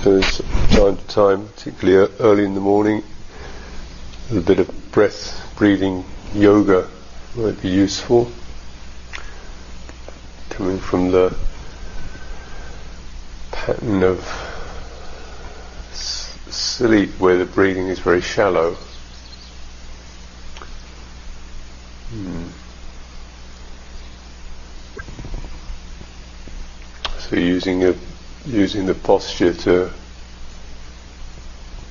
suppose time to time, particularly early in the morning, a bit of breath breathing yoga might be useful. Coming from the pattern of sleep where the breathing is very shallow. Hmm. So using a using the posture to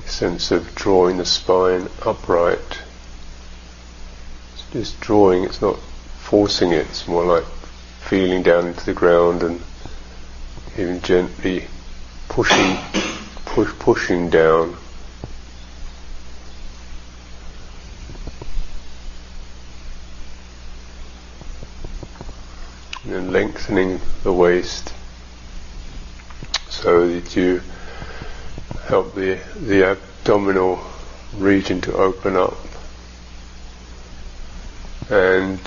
sense of drawing the spine upright. It's just drawing, it's not forcing it, it's more like feeling down into the ground and even gently pushing push pushing down. And then lengthening the waist so that you help the, the abdominal region to open up? And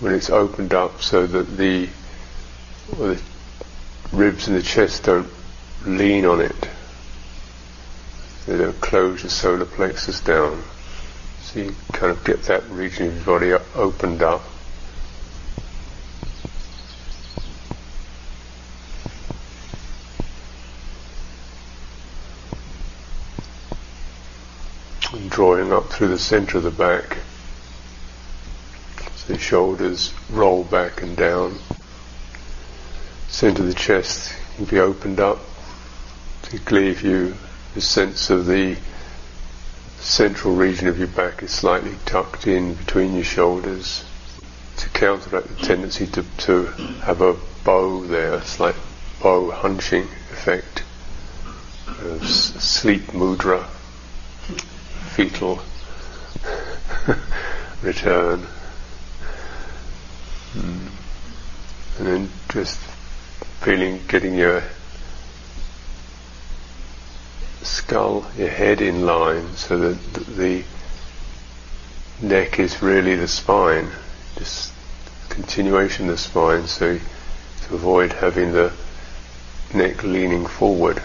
when it's opened up so that the, the ribs and the chest don't lean on it they don't close the solar plexus down. So you kind of get that region of your body opened up drawing up through the center of the back. So the shoulders roll back and down. Center of the chest can be opened up, particularly if you the sense of the central region of your back is slightly tucked in between your shoulders to counteract the tendency to, to have a bow there, a slight bow hunching effect, sleep mudra fetal return. Mm. And then just feeling, getting your skull, your head in line so that the neck is really the spine, just continuation of the spine, so to avoid having the neck leaning forward.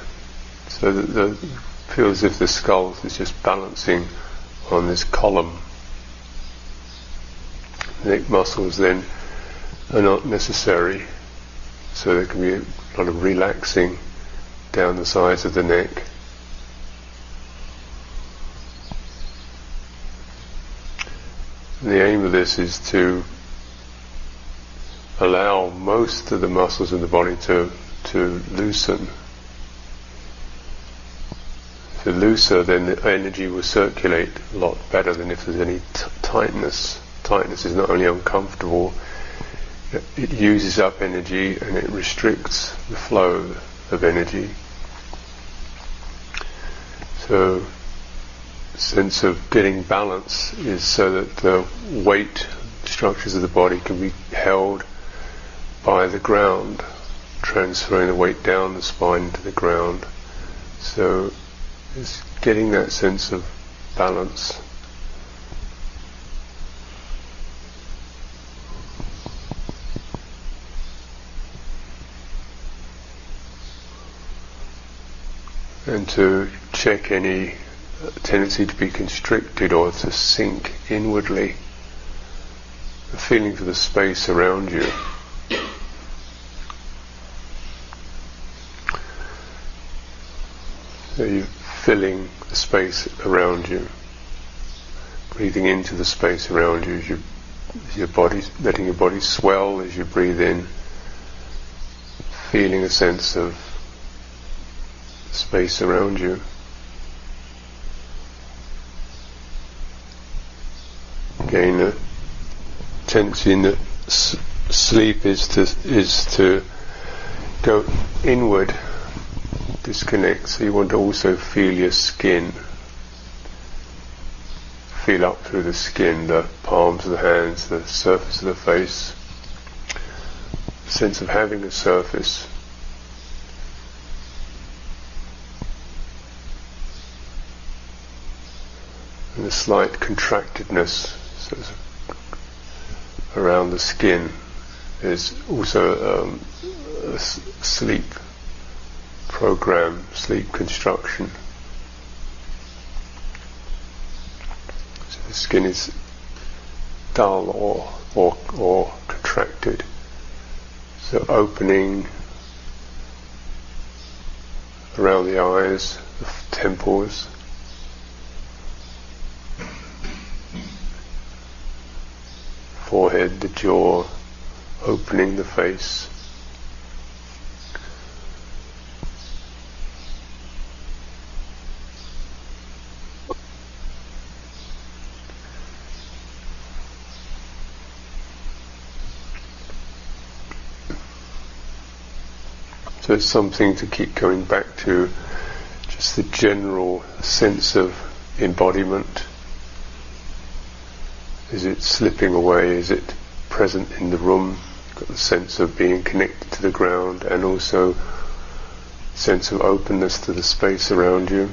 So that the feel as if the skull is just balancing on this column. Neck muscles then are not necessary, so there can be a lot of relaxing down the sides of the neck. The aim of this is to allow most of the muscles in the body to, to loosen the looser, then the energy will circulate a lot better than if there's any t- tightness. Tightness is not only uncomfortable, it uses up energy and it restricts the flow of energy. So, sense of getting balance is so that the weight structures of the body can be held by the ground, transferring the weight down the spine to the ground. So is getting that sense of balance. And to check any tendency to be constricted or to sink inwardly, the feeling for the space around you. So you filling the space around you. Breathing into the space around you as, you, as your body, letting your body swell as you breathe in, feeling a sense of space around you. Again, the tendency the s- sleep is to is to go inward disconnect, so you want to also feel your skin. Feel up through the skin, the palms of the hands, the surface of the face. Sense of having a surface. And a slight contractedness of around the skin is also um, sleep program, sleep construction. So the skin is dull or, or, or contracted. So opening around the eyes, the temples, forehead, the jaw, opening the face. So it's something to keep coming back to, just the general sense of embodiment. Is it slipping away? Is it present in the room? Got the sense of being connected to the ground and also sense of openness to the space around you.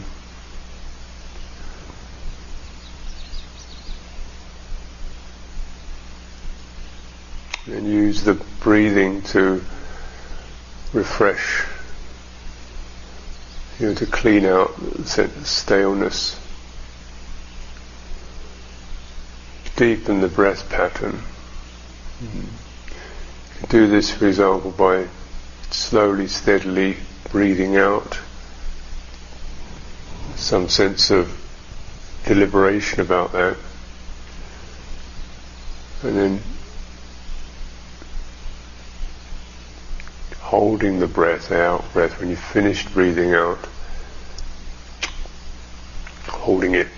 And use the breathing to refresh, you know, to clean out staleness. Deepen the breath pattern. Can do this, for example, by slowly, steadily breathing out. Some sense of deliberation about that. And then holding the breath out, breath when you've finished breathing out, holding it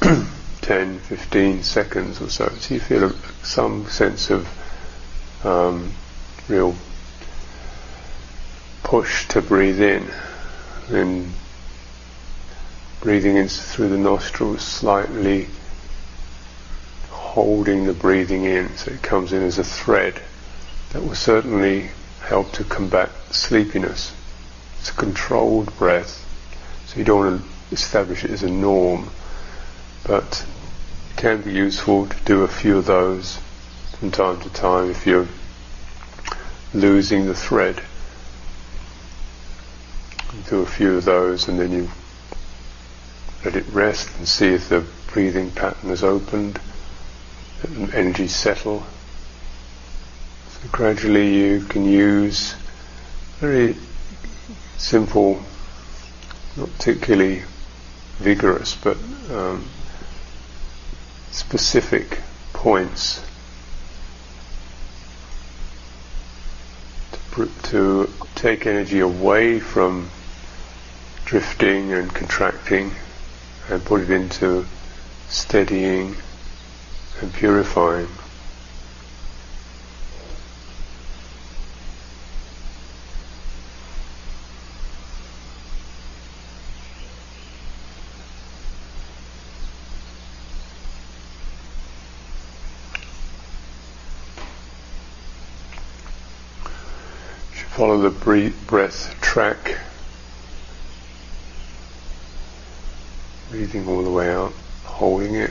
10, 15 seconds or so. So you feel a, some sense of um, real push to breathe in, then breathing in through the nostrils slightly, holding the breathing in so it comes in as a thread. That will certainly help to combat sleepiness. It's a controlled breath, so you don't want to establish it as a norm, but it can be useful to do a few of those from time to time if you're losing the thread. Do a few of those and then you let it rest and see if the breathing pattern has opened, let the energy settle gradually you can use very simple, not particularly vigorous, but um, specific points to, to take energy away from drifting and contracting and put it into steadying and purifying. Follow the breath track, breathing all the way out, holding it.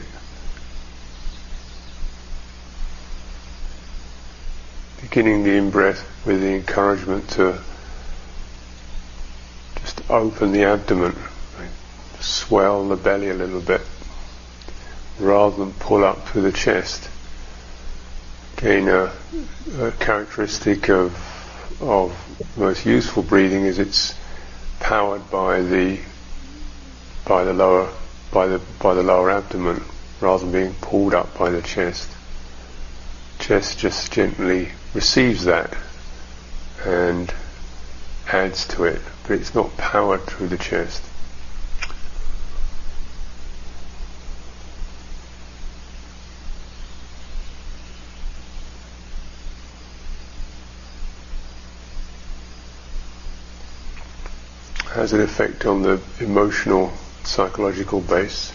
Beginning the in-breath with the encouragement to just open the abdomen, swell the belly a little bit, rather than pull up through the chest. Again, a, a characteristic of of most useful breathing is it's powered by the by the lower by the by the lower abdomen rather than being pulled up by the chest. Chest just gently receives that and adds to it, but it's not powered through the chest. Has an effect on the emotional, psychological base.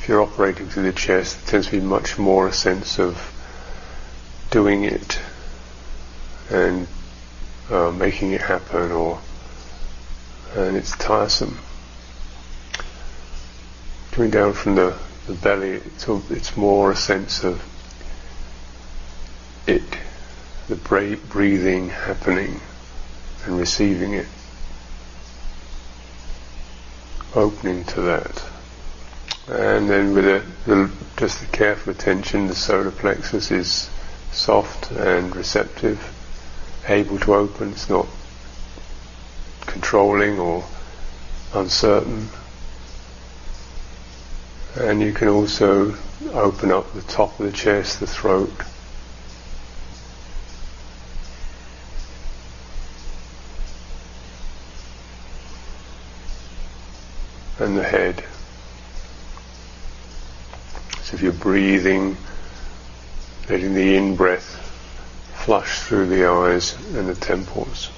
If you're operating through the chest, it tends to be much more a sense of doing it and uh, making it happen, or and it's tiresome. Coming down from the, the belly, it's, a, it's more a sense of it, the breathing happening and receiving it. Opening to that. And then with a, the, just the careful attention, the solar plexus is soft and receptive, able to open, it's not controlling or uncertain. And you can also open up the top of the chest, the throat. And the head. So if you're breathing, letting the in breath flush through the eyes and the temples.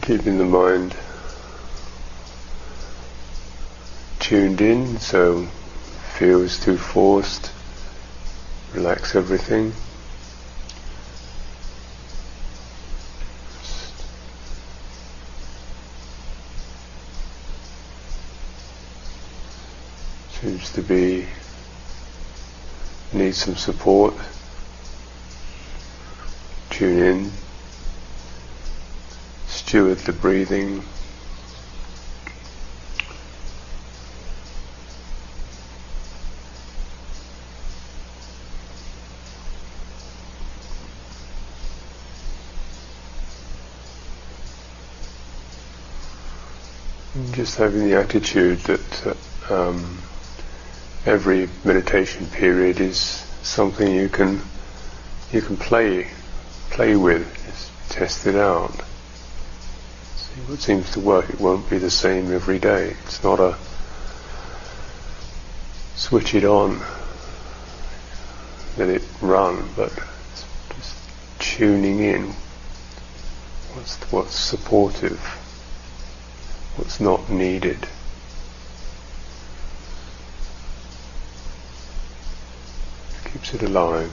Keeping the mind tuned in so feels too forced, relax everything. Seems to be need some support. Tune in steward the breathing. just having the attitude that uh, um, every meditation period is something you can you can play play with, just test it out what seems to work, it won't be the same every day. It's not a switch it on, let it run, but it's just tuning in. What's what's supportive? What's not needed? Keeps it alive.